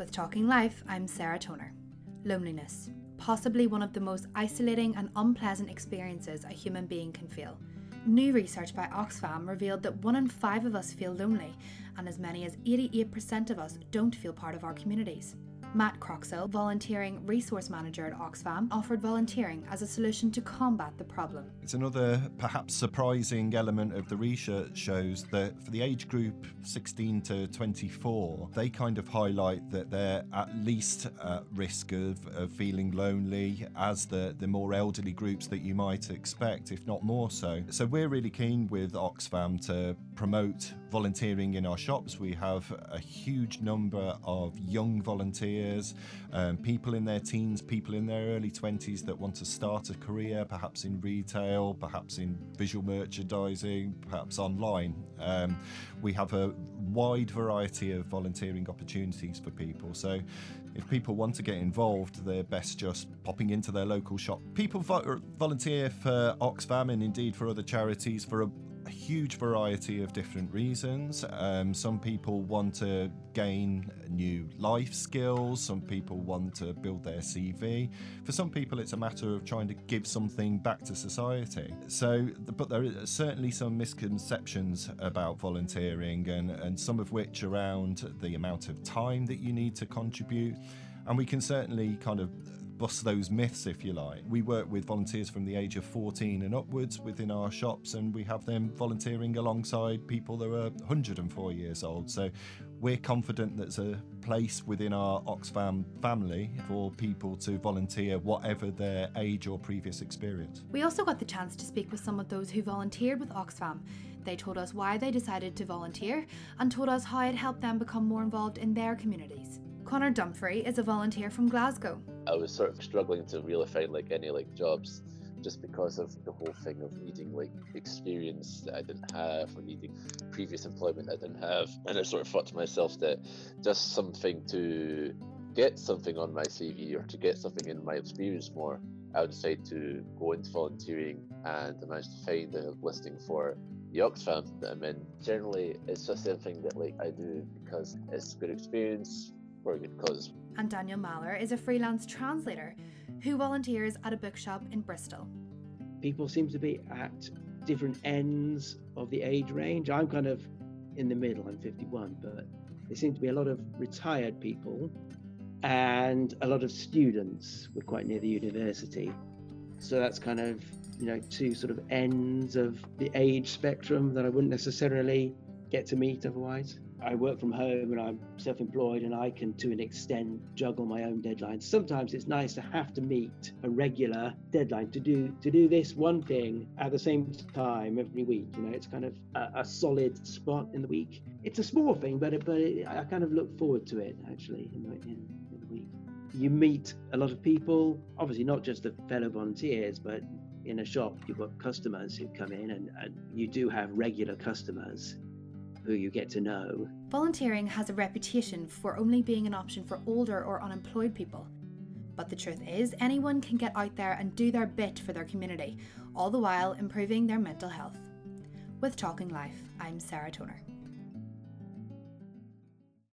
With Talking Life, I'm Sarah Toner. Loneliness, possibly one of the most isolating and unpleasant experiences a human being can feel. New research by Oxfam revealed that one in five of us feel lonely, and as many as 88% of us don't feel part of our communities. Matt Croxall, volunteering resource manager at Oxfam, offered volunteering as a solution to combat the problem. It's another perhaps surprising element of the research shows that for the age group 16 to 24, they kind of highlight that they're at least at risk of, of feeling lonely as the, the more elderly groups that you might expect, if not more so. So we're really keen with Oxfam to promote volunteering in our shops. We have a huge number of young volunteers um, people in their teens, people in their early 20s that want to start a career, perhaps in retail, perhaps in visual merchandising, perhaps online. Um, we have a wide variety of volunteering opportunities for people. So if people want to get involved, they're best just popping into their local shop. People vo- volunteer for Oxfam and indeed for other charities for a a huge variety of different reasons. Um, some people want to gain new life skills, some people want to build their CV. For some people, it's a matter of trying to give something back to society. So, but there are certainly some misconceptions about volunteering, and, and some of which around the amount of time that you need to contribute. And we can certainly kind of bust those myths, if you like. We work with volunteers from the age of 14 and upwards within our shops, and we have them volunteering alongside people that are 104 years old. So we're confident there's a place within our Oxfam family for people to volunteer, whatever their age or previous experience. We also got the chance to speak with some of those who volunteered with Oxfam. They told us why they decided to volunteer and told us how it helped them become more involved in their communities. Connor Dumfrey is a volunteer from Glasgow. I was sort of struggling to really find like any like jobs just because of the whole thing of needing like experience that I didn't have or needing previous employment I didn't have. And I sort of thought to myself that just something to get something on my CV or to get something in my experience more, I would decide to go into volunteering and I managed to find a listing for the Oxfam that I'm in. Generally, it's just something that like I do because it's good experience for a good cause. And Daniel Maller is a freelance translator who volunteers at a bookshop in Bristol. People seem to be at different ends of the age range. I'm kind of in the middle, I'm 51, but there seem to be a lot of retired people and a lot of students. We're quite near the university. So that's kind of, you know, two sort of ends of the age spectrum that I wouldn't necessarily get to meet otherwise. I work from home and I'm self employed and I can, to an extent, juggle my own deadlines. Sometimes it's nice to have to meet a regular deadline to do to do this one thing at the same time every week. You know, it's kind of a, a solid spot in the week. It's a small thing, but it, but it, I kind of look forward to it actually in the, in, in the week. You meet a lot of people, obviously not just the fellow volunteers, but in a shop you've got customers who come in and, and you do have regular customers who you get to know. Volunteering has a reputation for only being an option for older or unemployed people. But the truth is, anyone can get out there and do their bit for their community, all the while improving their mental health. With Talking Life, I'm Sarah Toner.